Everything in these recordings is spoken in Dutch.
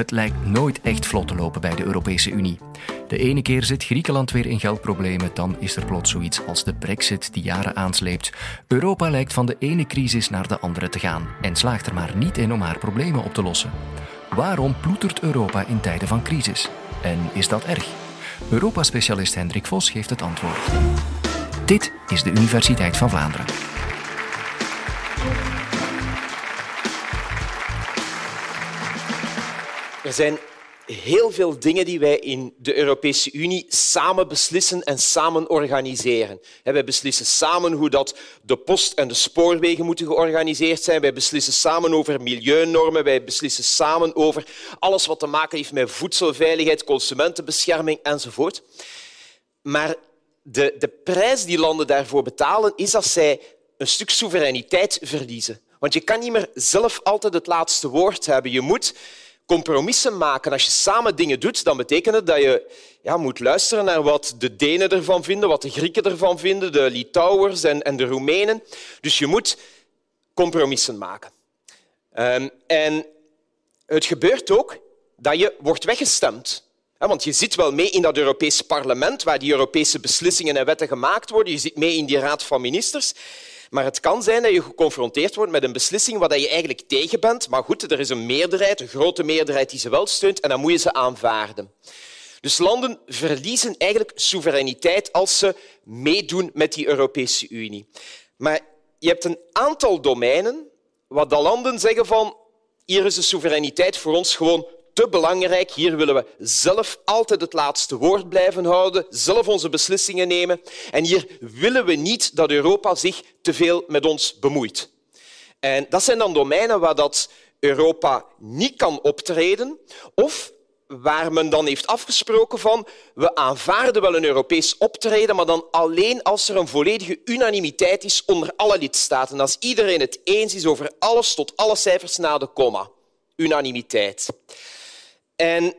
Het lijkt nooit echt vlot te lopen bij de Europese Unie. De ene keer zit Griekenland weer in geldproblemen, dan is er plots zoiets als de Brexit die jaren aansleept. Europa lijkt van de ene crisis naar de andere te gaan en slaagt er maar niet in om haar problemen op te lossen. Waarom ploetert Europa in tijden van crisis? En is dat erg? Europa-specialist Hendrik Vos geeft het antwoord. Dit is de Universiteit van Vlaanderen. Er zijn heel veel dingen die wij in de Europese Unie samen beslissen en samen organiseren. Wij beslissen samen hoe dat de post en de spoorwegen moeten georganiseerd zijn. Wij beslissen samen over milieunormen. Wij beslissen samen over alles wat te maken heeft met voedselveiligheid, consumentenbescherming enzovoort. Maar de, de prijs die landen daarvoor betalen, is dat zij een stuk soevereiniteit verliezen. Want je kan niet meer zelf altijd het laatste woord hebben. Je moet compromissen maken. Als je samen dingen doet, dan betekent het dat je ja, moet luisteren naar wat de Denen ervan vinden, wat de Grieken ervan vinden, de Litouwers en, en de Roemenen. Dus je moet compromissen maken. Um, en het gebeurt ook dat je wordt weggestemd. Want je zit wel mee in dat Europese parlement, waar die Europese beslissingen en wetten gemaakt worden. Je zit mee in die raad van ministers. Maar het kan zijn dat je geconfronteerd wordt met een beslissing waar je eigenlijk tegen bent. Maar goed, er is een meerderheid, een grote meerderheid die ze wel steunt en dan moet je ze aanvaarden. Dus landen verliezen eigenlijk soevereiniteit als ze meedoen met die Europese Unie. Maar je hebt een aantal domeinen waar de landen zeggen van hier is de soevereiniteit voor ons gewoon te belangrijk. Hier willen we zelf altijd het laatste woord blijven houden, zelf onze beslissingen nemen. En hier willen we niet dat Europa zich te veel met ons bemoeit. En dat zijn dan domeinen waar dat Europa niet kan optreden of waar men dan heeft afgesproken van we aanvaarden wel een Europees optreden, maar dan alleen als er een volledige unanimiteit is onder alle lidstaten. Als iedereen het eens is over alles tot alle cijfers na de komma. Unanimiteit. En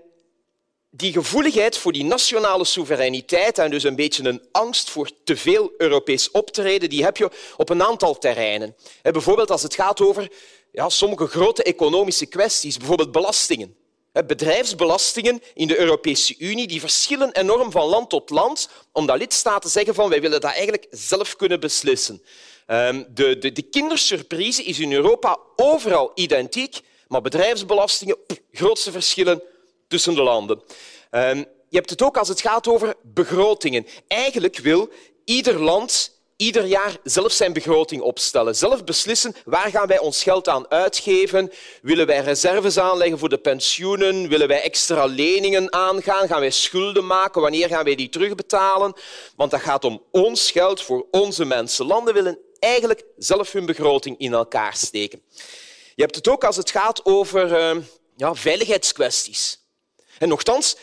die gevoeligheid voor die nationale soevereiniteit en dus een beetje een angst voor te veel Europees optreden, die heb je op een aantal terreinen. Bijvoorbeeld als het gaat over ja, sommige grote economische kwesties, bijvoorbeeld belastingen. Bedrijfsbelastingen in de Europese Unie die verschillen enorm van land tot land, omdat lidstaten zeggen van wij willen dat eigenlijk zelf kunnen beslissen. Ehm, de, de, de kindersurprise is in Europa overal identiek, maar bedrijfsbelastingen, grootste verschillen tussen de landen. Ehm, je hebt het ook als het gaat over begrotingen. Eigenlijk wil ieder land ieder jaar zelf zijn begroting opstellen. Zelf beslissen waar gaan wij ons geld aan uitgeven. Willen wij reserves aanleggen voor de pensioenen? Willen wij extra leningen aangaan? Gaan wij schulden maken? Wanneer gaan wij die terugbetalen? Want dat gaat om ons geld voor onze mensen. Landen willen eigenlijk zelf hun begroting in elkaar steken. Je hebt het ook als het gaat over uh, ja, veiligheidskwesties. En nochtans,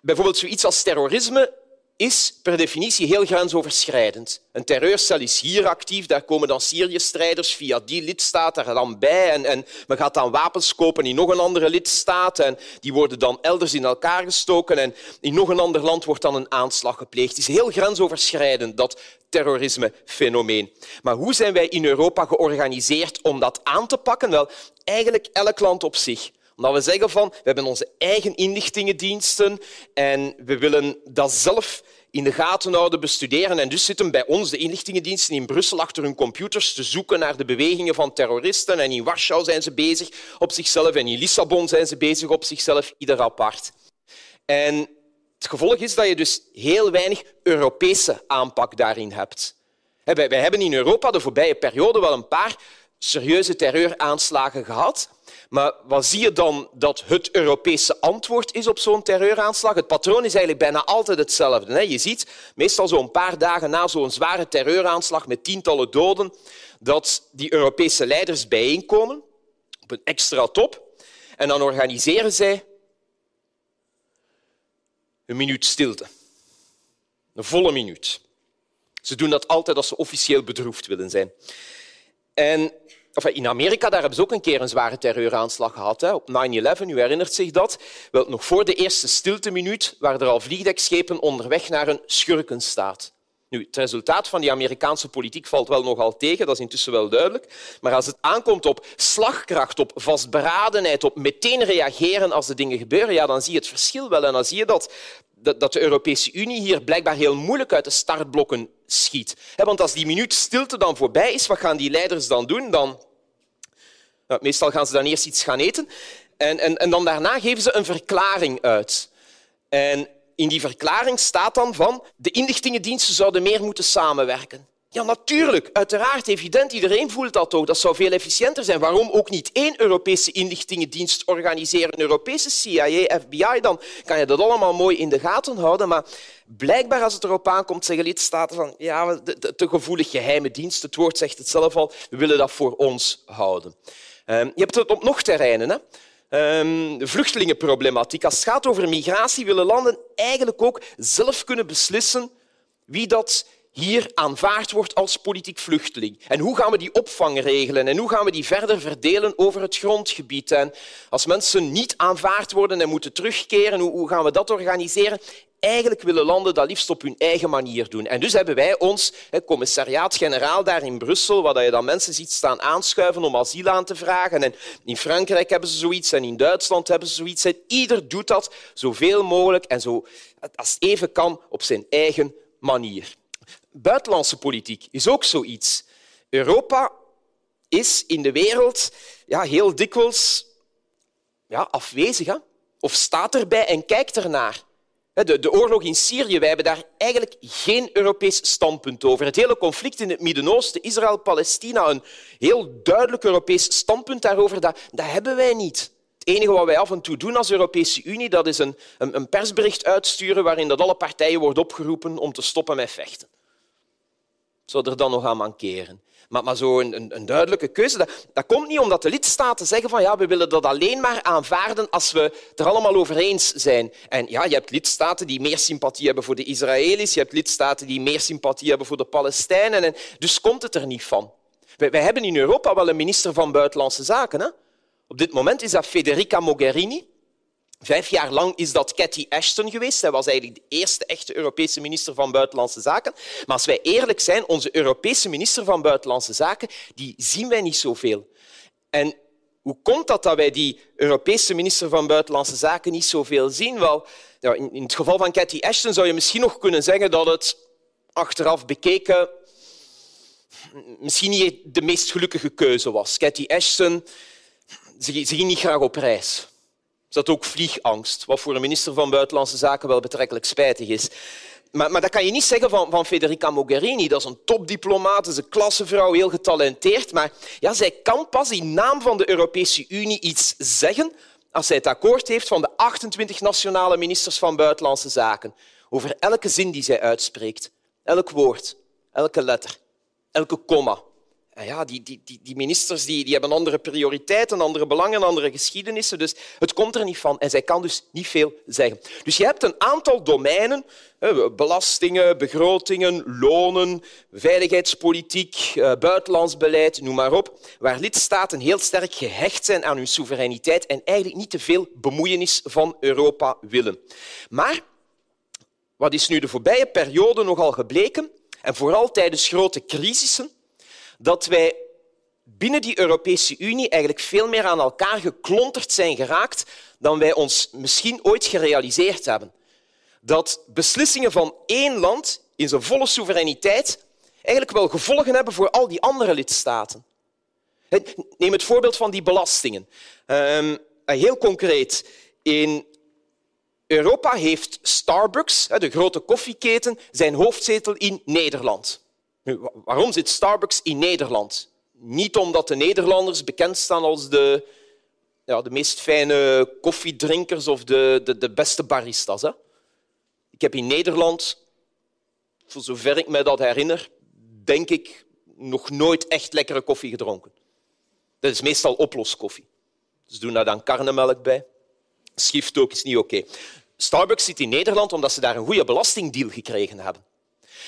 bijvoorbeeld zoiets als terrorisme is per definitie heel grensoverschrijdend. Een terreurcel is hier actief, daar komen dan Syrië-strijders via die lidstaat er dan bij en, en men gaat dan wapens kopen in nog een andere lidstaat en die worden dan elders in elkaar gestoken en in nog een ander land wordt dan een aanslag gepleegd. Het is heel grensoverschrijdend, dat terrorisme-fenomeen. Maar hoe zijn wij in Europa georganiseerd om dat aan te pakken? Wel, eigenlijk elk land op zich omdat we zeggen van we hebben onze eigen inlichtingendiensten en we willen dat zelf in de gaten houden, bestuderen. En dus zitten bij ons de inlichtingendiensten in Brussel achter hun computers te zoeken naar de bewegingen van terroristen. En in Warschau zijn ze bezig op zichzelf en in Lissabon zijn ze bezig op zichzelf, ieder apart. En het gevolg is dat je dus heel weinig Europese aanpak daarin hebt. Wij hebben in Europa de voorbije periode wel een paar serieuze terreuraanslagen gehad. Maar wat zie je dan dat het Europese antwoord is op zo'n terreuraanslag? Het patroon is eigenlijk bijna altijd hetzelfde. Je ziet meestal zo'n paar dagen na zo'n zware terreuraanslag met tientallen doden dat die Europese leiders bijeenkomen op een extra top en dan organiseren zij een minuut stilte. Een volle minuut. Ze doen dat altijd als ze officieel bedroefd willen zijn. En in Amerika daar hebben ze ook een keer een zware terreuraanslag gehad. Hè, op 9-11, u herinnert zich dat. Wel, nog voor de eerste stilteminuut waren er al vliegdekschepen onderweg naar een schurkenstaat. Nu, het resultaat van die Amerikaanse politiek valt wel nogal tegen, dat is intussen wel duidelijk. Maar als het aankomt op slagkracht, op vastberadenheid, op meteen reageren als de dingen gebeuren, ja, dan zie je het verschil wel. En dan zie je dat, dat de Europese Unie hier blijkbaar heel moeilijk uit de startblokken schiet. Want als die minuut stilte dan voorbij is, wat gaan die leiders dan doen? Dan, nou, meestal gaan ze dan eerst iets gaan eten en, en, en dan daarna geven ze een verklaring uit. En in die verklaring staat dan van de inlichtingendiensten zouden meer moeten samenwerken. Ja, natuurlijk, uiteraard, evident. Iedereen voelt dat ook. Dat zou veel efficiënter zijn. Waarom ook niet één Europese inlichtingendienst organiseren, een Europese CIA, FBI? Dan kan je dat allemaal mooi in de gaten houden. Maar blijkbaar, als het erop aankomt, zeggen lidstaten van ja, te gevoelig geheime dienst. Het woord zegt het zelf al. We willen dat voor ons houden. Ehm, je hebt het op nog terreinen. Hè? um, vluchtelingenproblematiek. Als het gaat over migratie willen landen eigenlijk ook zelf kunnen beslissen wie dat hier aanvaard wordt als politiek vluchteling. En hoe gaan we die opvang regelen en hoe gaan we die verder verdelen over het grondgebied? En als mensen niet aanvaard worden en moeten terugkeren, hoe gaan we dat organiseren? Eigenlijk willen landen dat liefst op hun eigen manier doen. En dus hebben wij ons commissariaat-generaal daar in Brussel, waar je dan mensen ziet staan aanschuiven om asiel aan te vragen. En in Frankrijk hebben ze zoiets en in Duitsland hebben ze zoiets. Ieder doet dat zoveel mogelijk en zo als even kan op zijn eigen manier. Buitenlandse politiek is ook zoiets. Europa is in de wereld ja, heel dikwijls ja, afwezig. Hè? Of staat erbij en kijkt ernaar. De, de oorlog in Syrië, wij hebben daar eigenlijk geen Europees standpunt over. Het hele conflict in het Midden-Oosten, Israël-Palestina, een heel duidelijk Europees standpunt daarover, dat, dat hebben wij niet. Het enige wat wij af en toe doen als Europese Unie, dat is een, een, een persbericht uitsturen waarin dat alle partijen wordt opgeroepen om te stoppen met vechten. Zou er dan nog aan mankeren? Maar, maar zo'n een, een, duidelijke keuze, dat, dat, komt niet omdat de lidstaten zeggen van ja, we willen dat alleen maar aanvaarden als we het er allemaal over eens zijn. En ja, je hebt lidstaten die meer sympathie hebben voor de Israëli's, je hebt lidstaten die meer sympathie hebben voor de Palestijnen. En dus komt het er niet van. Wij, wij hebben in Europa wel een minister van Buitenlandse Zaken. Hè? Op dit moment is dat Federica Mogherini. Vijf jaar lang is dat Cathy Ashton geweest. Zij was eigenlijk de eerste echte Europese minister van Buitenlandse Zaken. Maar als wij eerlijk zijn, onze Europese minister van Buitenlandse Zaken, die zien wij niet zoveel. En hoe komt dat dat wij die Europese minister van Buitenlandse Zaken niet zoveel zien? Wel, in het geval van Cathy Ashton zou je misschien nog kunnen zeggen dat het achteraf bekeken misschien niet de meest gelukkige keuze was. Cathy Ashton ze ging niet graag op reis dat ook vliegangst, wat voor een minister van Buitenlandse Zaken wel betrekkelijk spijtig is. Maar, maar dat kan je niet zeggen van, van Federica Mogherini. Dat is een topdiplomaat, is een klassevrouw, heel getalenteerd. Maar ja, zij kan pas in naam van de Europese Unie iets zeggen als zij het akkoord heeft van de 28 nationale ministers van Buitenlandse Zaken. Over elke zin die zij uitspreekt. Elk woord, elke letter, elke komma. En ja, die, die, die ministers die, die hebben andere prioriteiten, andere belangen, andere geschiedenissen. Dus het komt er niet van. En zij kan dus niet veel zeggen. Dus je hebt een aantal domeinen, belastingen, begrotingen, lonen, veiligheidspolitiek, eh, buitenlands beleid, noem maar op, waar lidstaten heel sterk gehecht zijn aan hun soevereiniteit en eigenlijk niet te veel bemoeienis van Europa willen. Maar wat is nu de voorbije periode nogal gebleken, en vooral tijdens grote crisissen, dat wij binnen die Europese Unie eigenlijk veel meer aan elkaar geklonterd zijn geraakt dan wij ons misschien ooit gerealiseerd hebben. Dat beslissingen van één land in zijn volle soevereiniteit eigenlijk wel gevolgen hebben voor al die andere lidstaten. Neem het voorbeeld van die belastingen. Ehm, heel concreet, in Europa heeft Starbucks, de grote koffieketen, zijn hoofdzetel in Nederland. Waarom zit Starbucks in Nederland? Niet omdat de Nederlanders bekend staan als de, ja, de meest fijne koffiedrinkers of de, de, de beste baristas. Hè? Ik heb in Nederland, voor zover ik me dat herinner, denk ik nog nooit echt lekkere koffie gedronken. Dat is meestal oploskoffie. Ze doen daar dan karnemelk bij. Schift ook is niet oké. Starbucks zit in Nederland omdat ze daar een goede belastingdeal gekregen hebben.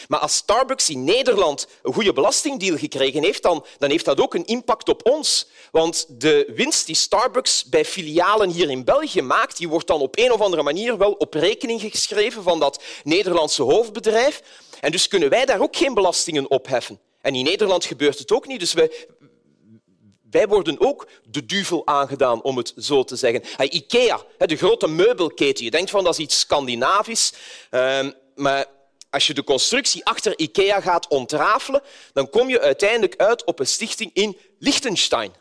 Maar als Starbucks in Nederland een goede belastingdeal gekregen heeft, dan, dan heeft dat ook een impact op ons. Want de winst die Starbucks bij filialen hier in België maakt, die wordt dan op een of andere manier wel op rekening geschreven van dat Nederlandse hoofdbedrijf. En dus kunnen wij daar ook geen belastingen op heffen. En in Nederland gebeurt het ook niet. Dus wij, wij worden ook de duvel aangedaan, om het zo te zeggen. Ikea, de grote meubelketen. Je denkt van dat is iets Scandinavisch. Ehm, maar als je de constructie achter Ikea gaat ontrafelen, dan kom je uiteindelijk uit op een stichting in Liechtenstein.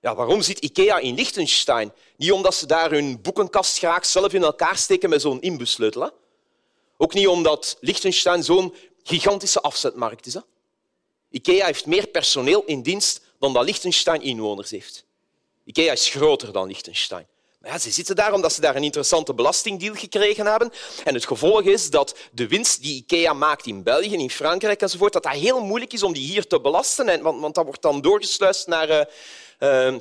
Ja, waarom zit Ikea in Liechtenstein? Niet omdat ze daar hun boekenkast graag zelf in elkaar steken met zo'n inbussleutel. Ook niet omdat Liechtenstein zo'n gigantische afzetmarkt is. Hè? Ikea heeft meer personeel in dienst dan dat Liechtenstein inwoners heeft. Ikea is groter dan Liechtenstein. Ze zitten daar omdat ze daar een interessante belastingdeal gekregen hebben. En het gevolg is dat de winst die Ikea maakt in België, in Frankrijk enzovoort, dat dat heel moeilijk is om die hier te belasten. En, want, want dat wordt dan doorgesluist naar... Uh,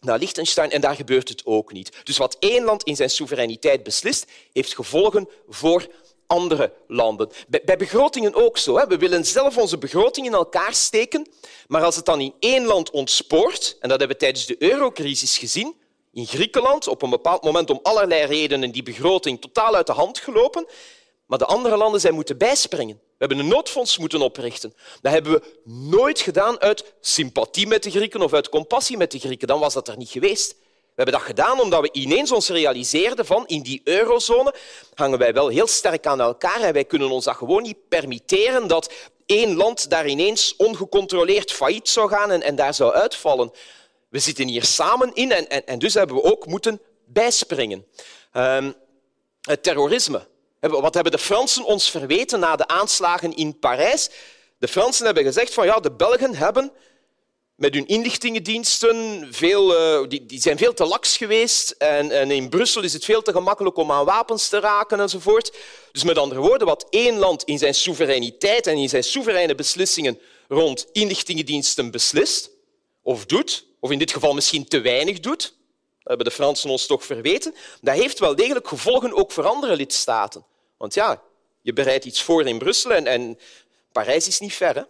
naar Liechtenstein en daar gebeurt het ook niet. Dus wat één land in zijn soevereiniteit beslist, heeft gevolgen voor andere landen. Bij begrotingen ook zo. We willen zelf onze begroting in elkaar steken, maar als het dan in één land ontspoort, en dat hebben we tijdens de eurocrisis gezien, in Griekenland, op een bepaald moment om allerlei redenen die begroting totaal uit de hand gelopen, maar de andere landen zijn moeten bijspringen. We hebben een noodfonds moeten oprichten. Dat hebben we nooit gedaan uit sympathie met de Grieken of uit compassie met de Grieken. Dan was dat er niet geweest. We hebben dat gedaan omdat we ineens ons realiseerden van in die eurozone hangen wij wel heel sterk aan elkaar en wij kunnen ons dat gewoon niet permitteren dat één land daar ineens ongecontroleerd failliet zou gaan en, en daar zou uitvallen. We zitten hier samen in en, en, dus hebben we ook moeten bijspringen. Um, het terrorisme. Wat hebben de Fransen ons verweten na de aanslagen in Parijs? De Fransen hebben gezegd van ja, de Belgen hebben met hun inlichtingendiensten veel, uh, die, die, zijn veel te laks geweest en, en, in Brussel is het veel te gemakkelijk om aan wapens te raken enzovoort. Dus met andere woorden, wat één land in zijn soevereiniteit en in zijn soevereine beslissingen rond inlichtingendiensten beslist of doet, of in dit geval misschien te weinig doet, dat hebben de Fransen ons toch verweten, dat heeft wel degelijk gevolgen ook voor andere lidstaten. Want ja, je bereidt iets voor in Brussel en, en Parijs is niet ver. Hè?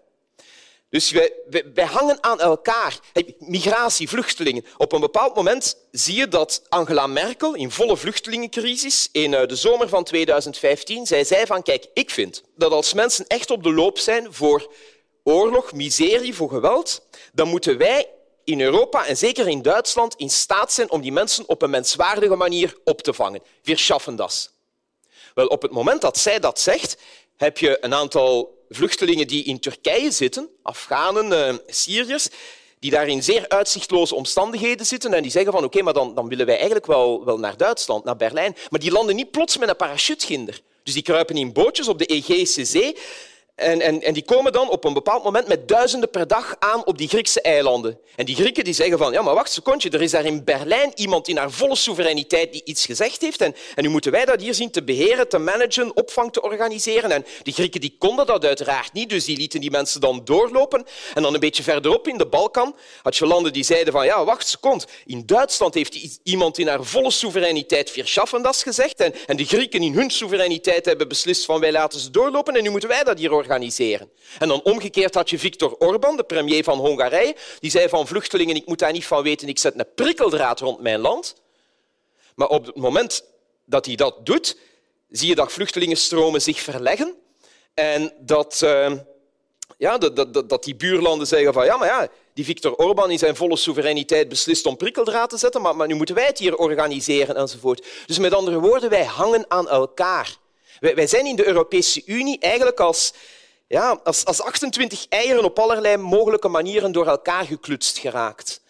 Dus wij, wij, hangen aan elkaar. Migratie, vluchtelingen. Op een bepaald moment zie je dat Angela Merkel in volle vluchtelingencrisis in eh, de zomer van 2015 zij zei van kijk, ik vind dat als mensen echt op de loop zijn voor oorlog, miserie, voor geweld, dan moeten wij in Europa en zeker in Duitsland in staat zijn om die mensen op een menswaardige manier op te vangen. Wir schaffen das. Wel, op het moment dat zij dat zegt, heb je een aantal vluchtelingen die in Turkije zitten, Afghanen, uh, Syriërs, die daar in zeer uitzichtloze omstandigheden zitten en die zeggen van oké, maar dan, dan willen wij eigenlijk wel, wel naar Duitsland, naar Berlijn. Maar die landen niet plots met een parachuteginder. Dus die kruipen in bootjes op de Egeïsche Zee en, en, en, die komen dan op een bepaald moment met duizenden per dag aan op die Griekse eilanden. En die Grieken die zeggen van, ja, maar wacht een secondje, er is daar in Berlijn iemand in haar volle soevereiniteit die iets gezegd heeft. En, en nu moeten wij dat hier zien te beheren, te managen, opvang te organiseren. En die Grieken die konden dat uiteraard niet, dus die lieten die mensen dan doorlopen. En dan een beetje verderop in de Balkan had je landen die zeiden van, ja, wacht een seconde, in Duitsland heeft iemand in haar volle soevereiniteit vier das gezegd. En, en de Grieken in hun soevereiniteit hebben beslist van, wij laten ze doorlopen en nu moeten wij dat hier organiseren organiseren. En dan omgekeerd had je Viktor Orban, de premier van Hongarije, die zei van vluchtelingen, ik moet daar niet van weten, ik zet een prikkeldraad rond mijn land. Maar op het moment dat hij dat doet, zie je dat vluchtelingenstromen zich verleggen en dat, uh, ja, dat, dat, dat die buurlanden zeggen van ja, maar ja, die Viktor Orban in zijn volle soevereiniteit beslist om prikkeldraad te zetten, maar, maar nu moeten wij het hier organiseren enzovoort. Dus met andere woorden, wij hangen aan elkaar. Wij zijn in de Europese Unie eigenlijk als ja, als, als 28 eieren op allerlei mogelijke manieren door elkaar geklutst geraakt.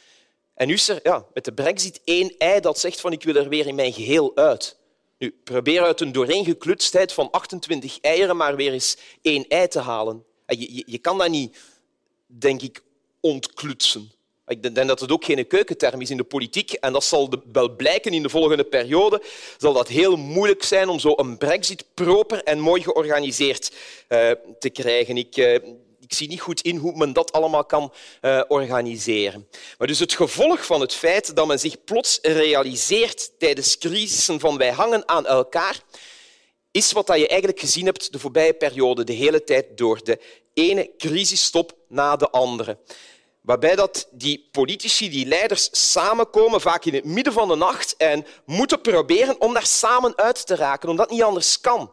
En nu is er ja, met de brexit één ei dat zegt van ik wil er weer in mijn geheel uit. Nu, probeer uit een dooreengeklutstheid van 28 eieren maar weer eens één ei te halen. Je, je, je kan dat niet, denk ik, ontklutsen. Ik denk dat het ook geen keukenterm is in de politiek en dat zal wel blijken in de volgende periode. Zal dat heel moeilijk zijn om zo een brexit proper en mooi georganiseerd uh, te krijgen. Ik, uh, ik zie niet goed in hoe men dat allemaal kan uh, organiseren. Maar dus het gevolg van het feit dat men zich plots realiseert tijdens crisissen van wij hangen aan elkaar, is wat je eigenlijk gezien hebt de voorbije periode, de hele tijd door. De ene crisisstop na de andere. Waarbij dat die politici, die leiders samenkomen, vaak in het midden van de nacht, en moeten proberen om daar samen uit te raken, omdat het niet anders kan.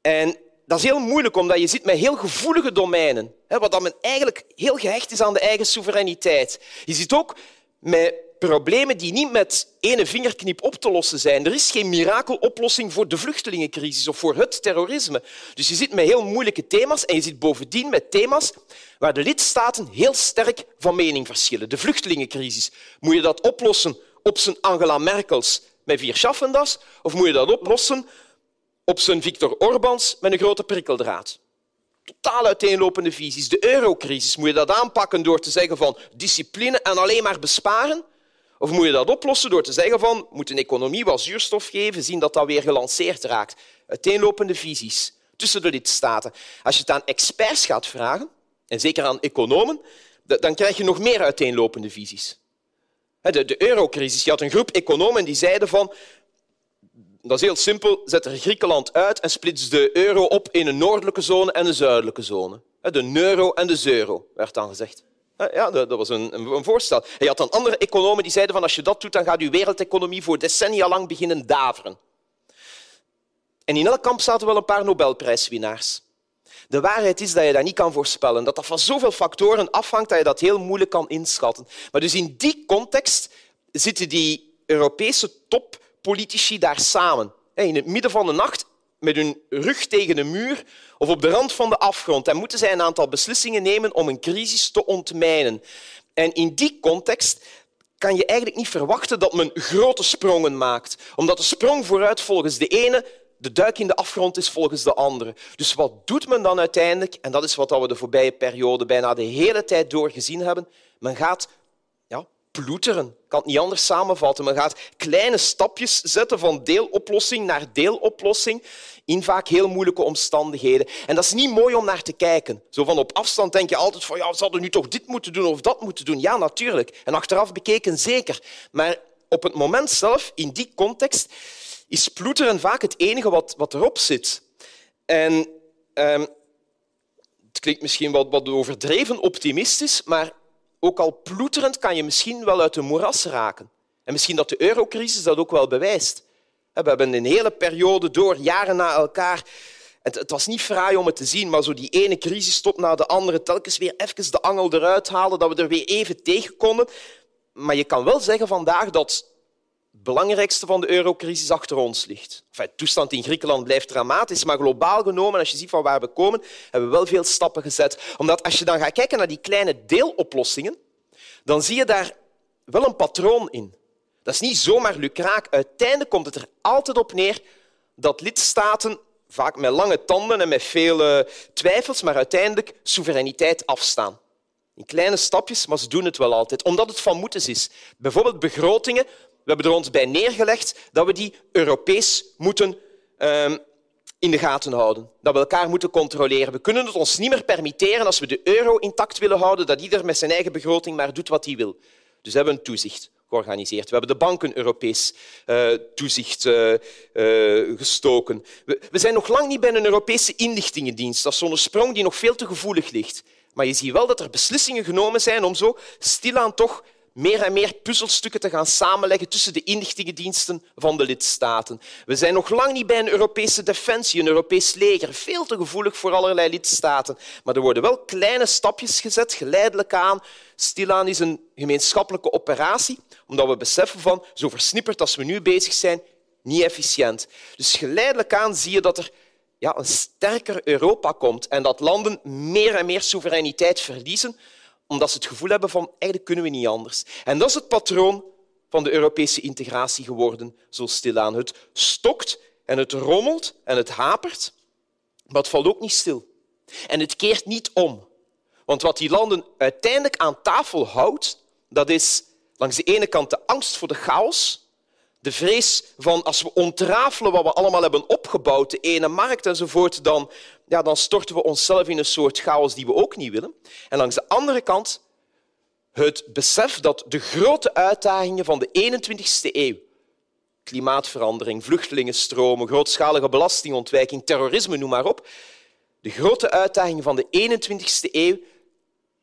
En dat is heel moeilijk, omdat je zit met heel gevoelige domeinen, wat dan men eigenlijk heel gehecht is aan de eigen soevereiniteit. Je zit ook met problemen die niet met ene vingerknip op te lossen zijn. Er is geen mirakeloplossing voor de vluchtelingencrisis of voor het terrorisme. Dus je zit met heel moeilijke thema's en je zit bovendien met thema's waar de lidstaten heel sterk van mening verschillen. De vluchtelingencrisis. Moet je dat oplossen op zijn Angela Merkels met vier schaffendas of moet je dat oplossen op zijn Viktor Orbáns met een grote prikkeldraad? totaal uiteenlopende visies. De eurocrisis, moet je dat aanpakken door te zeggen van discipline en alleen maar besparen? Of moet je dat oplossen door te zeggen van moet een economie wat zuurstof geven, zien dat dat weer gelanceerd raakt? Uiteenlopende visies tussen de lidstaten. Als je het aan experts gaat vragen, en zeker aan economen, dan krijg je nog meer uiteenlopende visies. De, de eurocrisis, je had een groep economen die zeiden van dat is heel simpel, zet er Griekenland uit en splits de euro op in een noordelijke zone en een zuidelijke zone. De euro en de zeuro, werd dan gezegd. Ja, dat was een, een, voorstel. Je had dan andere economen die zeiden van als je dat doet, dan gaat je wereldeconomie voor decennia lang beginnen daveren. En in elk kamp zaten wel een paar Nobelprijswinnaars. De waarheid is dat je dat niet kan voorspellen, dat dat van zoveel factoren afhangt dat je dat heel moeilijk kan inschatten. Maar dus in die context zitten die Europese toppolitici daar samen. In het midden van de nacht met hun rug tegen de muur of op de rand van de afgrond en moeten zij een aantal beslissingen nemen om een crisis te ontmijnen. En in die context kan je eigenlijk niet verwachten dat men grote sprongen maakt, omdat de sprong vooruit volgens de ene de duik in de afgrond is volgens de andere. Dus wat doet men dan uiteindelijk? En dat is wat we de voorbije periode bijna de hele tijd door gezien hebben. Men gaat ploeteren. Ik kan het niet anders samenvatten. Men gaat kleine stapjes zetten van deeloplossing naar deeloplossing in vaak heel moeilijke omstandigheden. En dat is niet mooi om naar te kijken. Zo van op afstand denk je altijd van ja, ze hadden nu toch dit moeten doen of dat moeten doen. Ja, natuurlijk. En achteraf bekeken zeker. Maar op het moment zelf, in die context, is ploeteren vaak het enige wat, wat erop zit. En ehm, het klinkt misschien wat, wat overdreven optimistisch, maar ook al ploeterend kan je misschien wel uit de moeras raken. En misschien dat de eurocrisis dat ook wel bewijst. We hebben een hele periode door, jaren na elkaar... Het, was niet fraai om het te zien, maar zo die ene crisisstop na de andere, telkens weer even de angel eruit halen, dat we er weer even tegen konden. Maar je kan wel zeggen vandaag dat belangrijkste van de eurocrisis achter ons ligt. Enfin, de toestand in Griekenland blijft dramatisch, maar globaal genomen, als je ziet van waar we komen, hebben we wel veel stappen gezet. Omdat als je dan gaat kijken naar die kleine deeloplossingen, dan zie je daar wel een patroon in. Dat is niet zomaar lukraak. Uiteindelijk komt het er altijd op neer dat lidstaten, vaak met lange tanden en met veel twijfels, maar uiteindelijk soevereiniteit afstaan. In kleine stapjes, maar ze doen het wel altijd, omdat het van moeten is. Bijvoorbeeld begrotingen we hebben er ons bij neergelegd dat we die Europees moeten um, in de gaten houden. Dat we elkaar moeten controleren. We kunnen het ons niet meer permitteren als we de euro intact willen houden, dat ieder met zijn eigen begroting maar doet wat hij wil. Dus we hebben een toezicht georganiseerd. We hebben de banken Europees uh, toezicht uh, uh, gestoken. We, we, zijn nog lang niet bij een Europese inlichtingendienst. Dat is zo'n sprong die nog veel te gevoelig ligt. Maar je ziet wel dat er beslissingen genomen zijn om zo stilaan toch meer en meer puzzelstukken te gaan samenleggen tussen de inlichtingendiensten van de lidstaten. We zijn nog lang niet bij een Europese defensie, een Europees leger, veel te gevoelig voor allerlei lidstaten. Maar er worden wel kleine stapjes gezet, geleidelijk aan. Stilaan is een gemeenschappelijke operatie, omdat we beseffen van, zo versnipperd als we nu bezig zijn, niet efficiënt. Dus geleidelijk aan zie je dat er ja, een sterker Europa komt en dat landen meer en meer soevereiniteit verliezen omdat ze het gevoel hebben van eigenlijk kunnen we niet anders. En dat is het patroon van de Europese integratie geworden, zo stilaan. Het stokt en het rommelt en het hapert, maar het valt ook niet stil. En het keert niet om. Want wat die landen uiteindelijk aan tafel houdt, dat is langs de ene kant de angst voor de chaos, de vrees van als we ontrafelen wat we allemaal hebben opgebouwd, de ene markt enzovoort, dan, ja, dan storten we onszelf in een soort chaos die we ook niet willen. En langs de andere kant het besef dat de grote uitdagingen van de 21ste eeuw, Klimaatverandering, vluchtelingenstromen, grootschalige belastingontwijking, terrorisme, noem maar op. De grote uitdagingen van de 21ste eeuw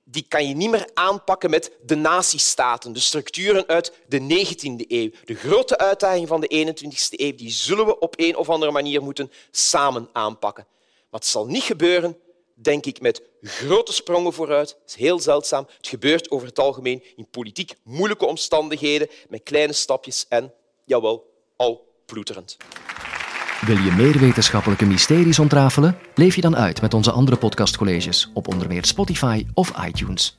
die kan je niet meer aanpakken met de natiestaten, de structuren uit de 19e eeuw. De grote uitdagingen van de 21ste eeuw die zullen we op een of andere manier moeten samen aanpakken. Maar het zal niet gebeuren, denk ik, met grote sprongen vooruit. Dat is heel zeldzaam. Het gebeurt over het algemeen in politiek moeilijke omstandigheden, met kleine stapjes en, jawel, al ploeterend. Wil je meer wetenschappelijke mysteries ontrafelen? Leef je dan uit met onze andere podcastcolleges op onder meer Spotify of iTunes.